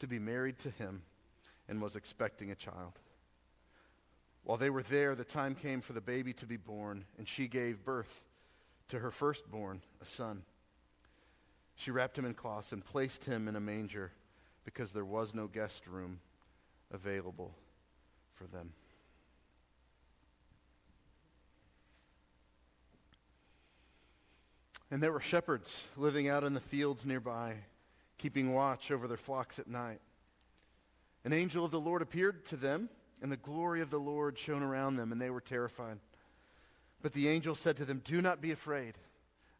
to be married to him and was expecting a child. While they were there, the time came for the baby to be born, and she gave birth to her firstborn, a son. She wrapped him in cloths and placed him in a manger because there was no guest room available for them. And there were shepherds living out in the fields nearby keeping watch over their flocks at night. An angel of the Lord appeared to them, and the glory of the Lord shone around them, and they were terrified. But the angel said to them, Do not be afraid.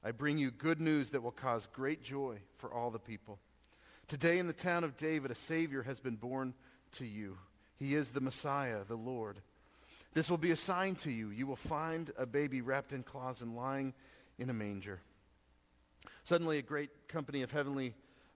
I bring you good news that will cause great joy for all the people. Today in the town of David, a Savior has been born to you. He is the Messiah, the Lord. This will be a sign to you. You will find a baby wrapped in cloths and lying in a manger. Suddenly, a great company of heavenly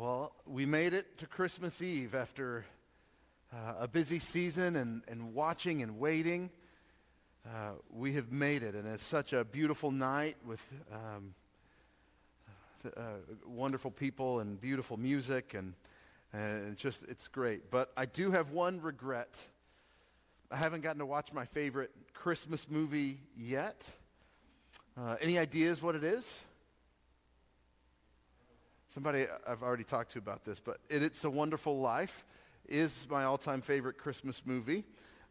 Well, we made it to Christmas Eve after uh, a busy season and, and watching and waiting. Uh, we have made it, and it's such a beautiful night with um, uh, wonderful people and beautiful music, and, and just it's great. But I do have one regret. I haven't gotten to watch my favorite Christmas movie yet. Uh, any ideas what it is? Somebody I've already talked to about this, but it, It's a Wonderful Life is my all-time favorite Christmas movie.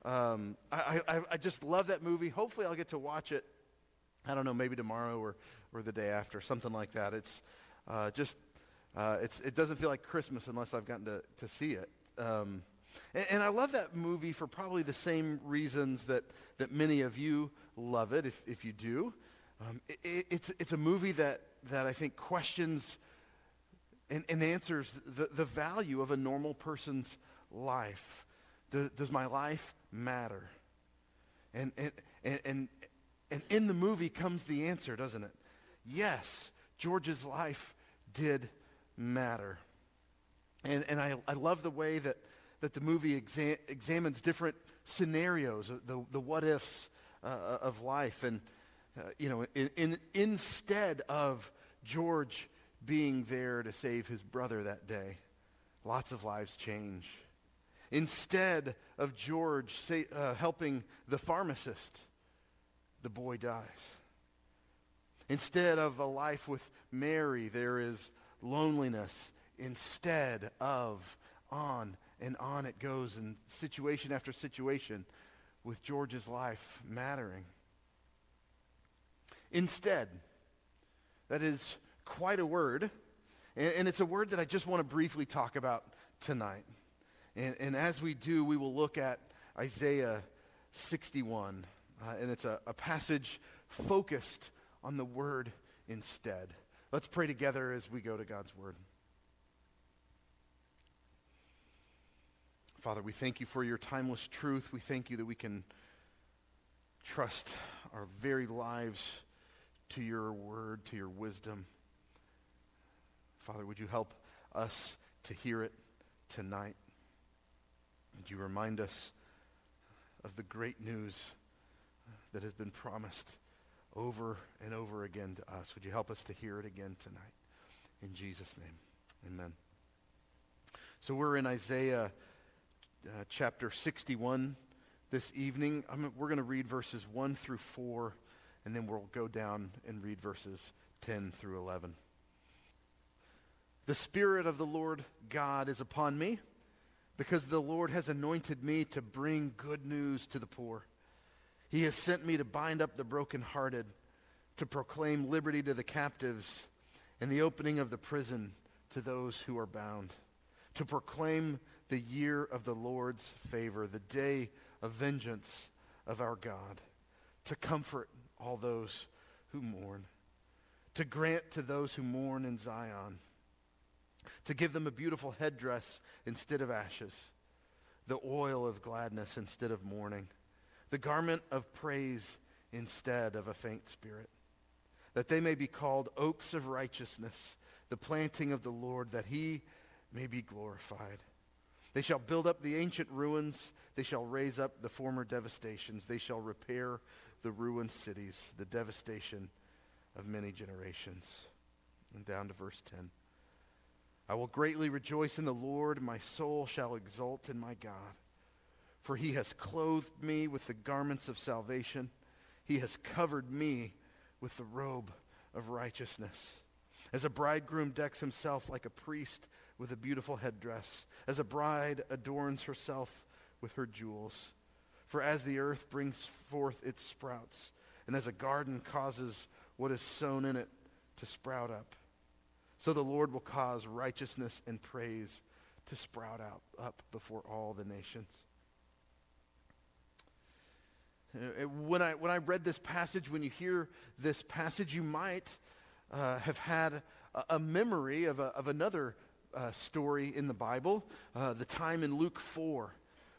Um, I, I, I, just love that movie. Hopefully I'll get to watch it, I don't know, maybe tomorrow or, or the day after, something like that. It's uh, just, uh, it's, it doesn't feel like Christmas unless I've gotten to, to see it. Um, and, and, I love that movie for probably the same reasons that, that many of you love it, if, if you do. Um, it, it's, it's a movie that, that I think questions and, and answers the, the value of a normal person's life. Do, does my life matter? And, and, and, and in the movie comes the answer, doesn't it? Yes, George's life did matter. And, and I, I love the way that, that the movie exa- examines different scenarios, the, the what ifs uh, of life. And, uh, you know, in, in, instead of George being there to save his brother that day. Lots of lives change. Instead of George say, uh, helping the pharmacist the boy dies. Instead of a life with Mary, there is loneliness. Instead of on and on it goes, and situation after situation with George's life mattering. Instead, that is quite a word, and, and it's a word that I just want to briefly talk about tonight. And, and as we do, we will look at Isaiah 61, uh, and it's a, a passage focused on the word instead. Let's pray together as we go to God's word. Father, we thank you for your timeless truth. We thank you that we can trust our very lives to your word, to your wisdom. Father, would you help us to hear it tonight? Would you remind us of the great news that has been promised over and over again to us? Would you help us to hear it again tonight? In Jesus' name, amen. So we're in Isaiah uh, chapter 61 this evening. I'm, we're going to read verses 1 through 4, and then we'll go down and read verses 10 through 11. The Spirit of the Lord God is upon me because the Lord has anointed me to bring good news to the poor. He has sent me to bind up the brokenhearted, to proclaim liberty to the captives, and the opening of the prison to those who are bound, to proclaim the year of the Lord's favor, the day of vengeance of our God, to comfort all those who mourn, to grant to those who mourn in Zion, to give them a beautiful headdress instead of ashes, the oil of gladness instead of mourning, the garment of praise instead of a faint spirit, that they may be called oaks of righteousness, the planting of the Lord, that he may be glorified. They shall build up the ancient ruins. They shall raise up the former devastations. They shall repair the ruined cities, the devastation of many generations. And down to verse 10. I will greatly rejoice in the Lord. My soul shall exult in my God. For he has clothed me with the garments of salvation. He has covered me with the robe of righteousness. As a bridegroom decks himself like a priest with a beautiful headdress, as a bride adorns herself with her jewels. For as the earth brings forth its sprouts, and as a garden causes what is sown in it to sprout up, so the Lord will cause righteousness and praise to sprout out up before all the nations. Uh, when I, when I read this passage, when you hear this passage, you might uh, have had a, a memory of, a, of another uh, story in the Bible, uh, the time in Luke 4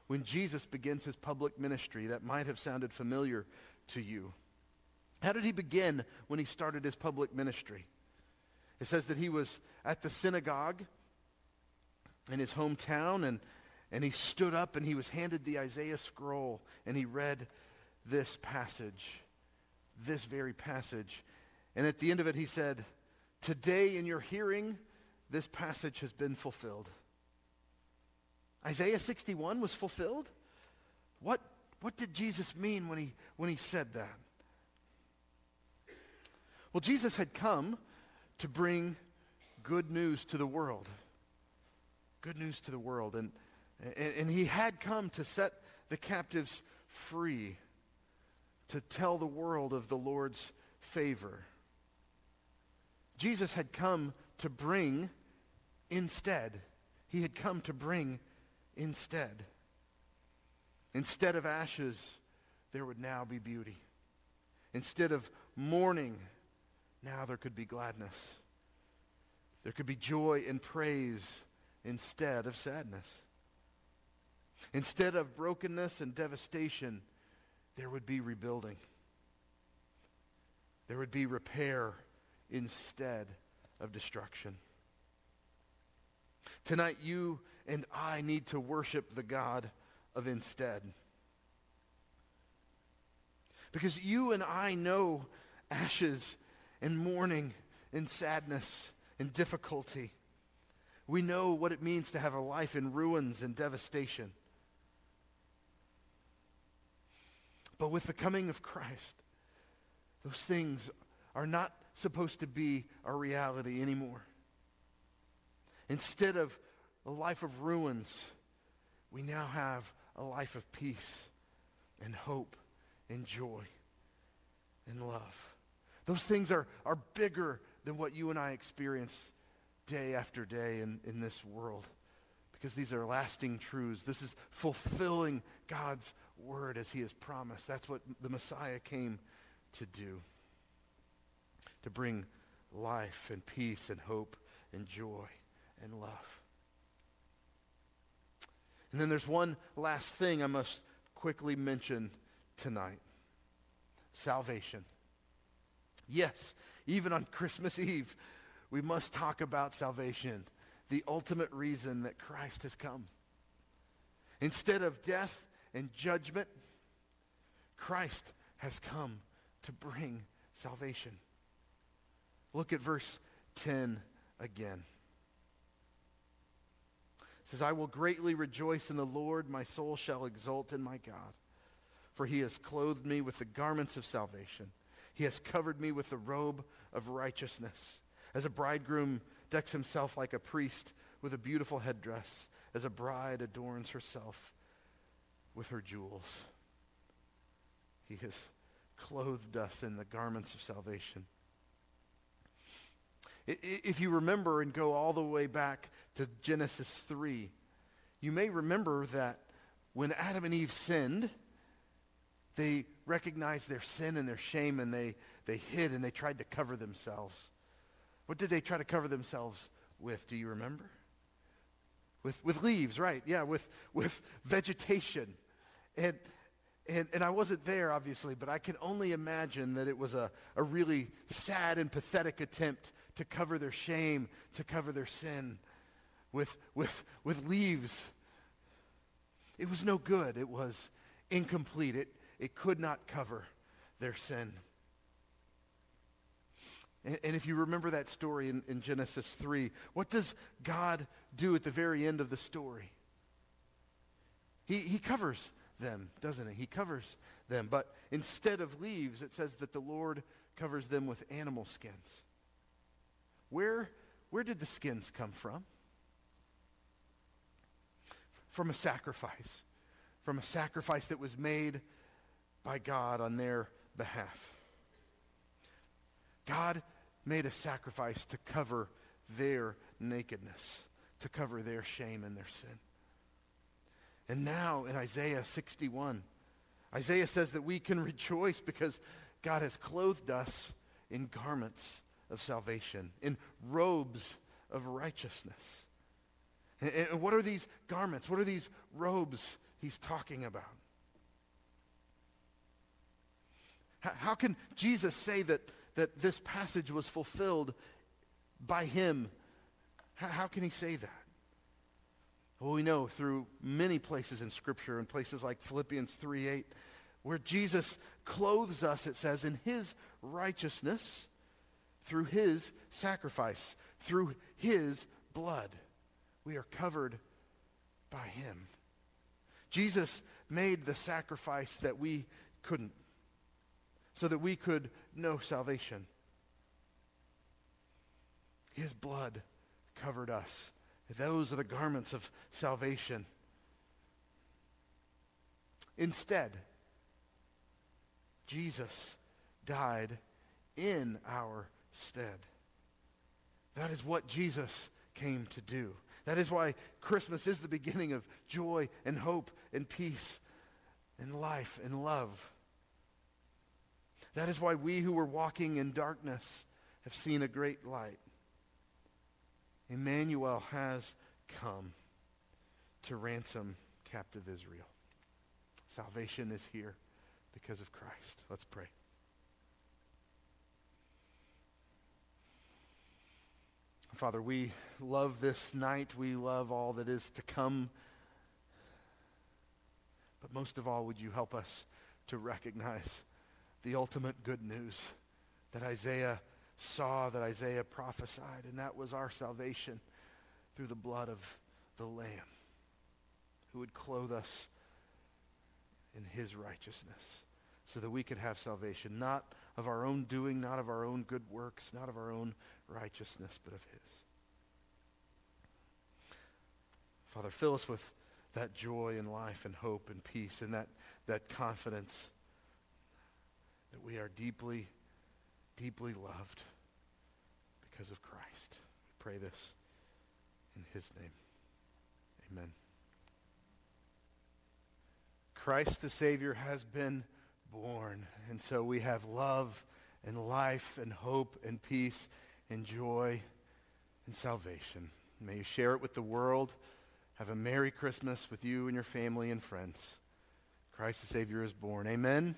when Jesus begins his public ministry. That might have sounded familiar to you. How did he begin when he started his public ministry? It says that he was at the synagogue in his hometown and, and he stood up and he was handed the Isaiah scroll and he read this passage, this very passage. And at the end of it he said, Today in your hearing, this passage has been fulfilled. Isaiah 61 was fulfilled? What, what did Jesus mean when he, when he said that? Well, Jesus had come to bring good news to the world. Good news to the world. And, and, and he had come to set the captives free, to tell the world of the Lord's favor. Jesus had come to bring instead. He had come to bring instead. Instead of ashes, there would now be beauty. Instead of mourning, now there could be gladness. There could be joy and praise instead of sadness. Instead of brokenness and devastation, there would be rebuilding. There would be repair instead of destruction. Tonight, you and I need to worship the God of instead. Because you and I know ashes and mourning and sadness and difficulty. We know what it means to have a life in ruins and devastation. But with the coming of Christ, Those things are not supposed to be our reality anymore. Instead of a life of ruins, we now have a life of peace and hope and joy and love. Those things are, are bigger than what you and I experience day after day in, in this world because these are lasting truths. This is fulfilling God's word as he has promised. That's what the Messiah came to do, to bring life and peace and hope and joy and love. And then there's one last thing I must quickly mention tonight salvation. Yes, even on Christmas Eve, we must talk about salvation, the ultimate reason that Christ has come. Instead of death and judgment, Christ has come to bring salvation. Look at verse 10 again. It says, I will greatly rejoice in the Lord. My soul shall exult in my God. For he has clothed me with the garments of salvation. He has covered me with the robe of righteousness. As a bridegroom decks himself like a priest with a beautiful headdress, as a bride adorns herself with her jewels. He has clothed us in the garments of salvation. If you remember and go all the way back to Genesis 3, you may remember that when Adam and Eve sinned, they recognized their sin and their shame and they, they hid and they tried to cover themselves. What did they try to cover themselves with? Do you remember? With, with leaves, right? Yeah, with, with vegetation. And, and, and I wasn't there, obviously, but I can only imagine that it was a, a really sad and pathetic attempt to cover their shame, to cover their sin with, with, with leaves. It was no good. It was incomplete. It, it could not cover their sin. And, if you remember that story in, in Genesis 3, what does God do at the very end of the story? He, he covers them, doesn't he? He covers them. But instead of leaves, it says that the Lord covers them with animal skins. Where, where did the skins come from? From a sacrifice. From a sacrifice that was made by God on their behalf. God made a sacrifice to cover their nakedness, to cover their shame and their sin. And now in Isaiah 61, Isaiah says that we can rejoice because God has clothed us in garments of salvation, in robes of righteousness. And, what are these garments? What are these robes he's talking about? How, can Jesus say that, that this passage was fulfilled by him? How, can he say that? Well, we know through many places in Scripture, in places like Philippians 3 8, where Jesus clothes us, it says, in his righteousness through his sacrifice, through his blood. We are covered by him. Jesus made the sacrifice that we couldn't so that we could know salvation. His blood covered us. Those are the garments of salvation. Instead, Jesus died in our stead. That is what Jesus came to do. That is why Christmas is the beginning of joy and hope and peace and life and love. That is why we who were walking in darkness have seen a great light. Emmanuel has come to ransom captive Israel. Salvation is here because of Christ. Let's pray. Father, we love this night. We love all that is to come. But most of all, would you help us to recognize the ultimate good news that Isaiah saw, that Isaiah prophesied, and that was our salvation through the blood of the Lamb who would clothe us in his righteousness so that we could have salvation, not of our own doing, not of our own good works, not of our own righteousness, but of his. Father, fill us with that joy and life and hope and peace and that, that confidence that we are deeply, deeply loved because of Christ. We pray this in his name. Amen. Christ the Savior has been born. And so we have love and life and hope and peace and joy and salvation. May you share it with the world. Have a Merry Christmas with you and your family and friends. Christ the Savior is born. Amen.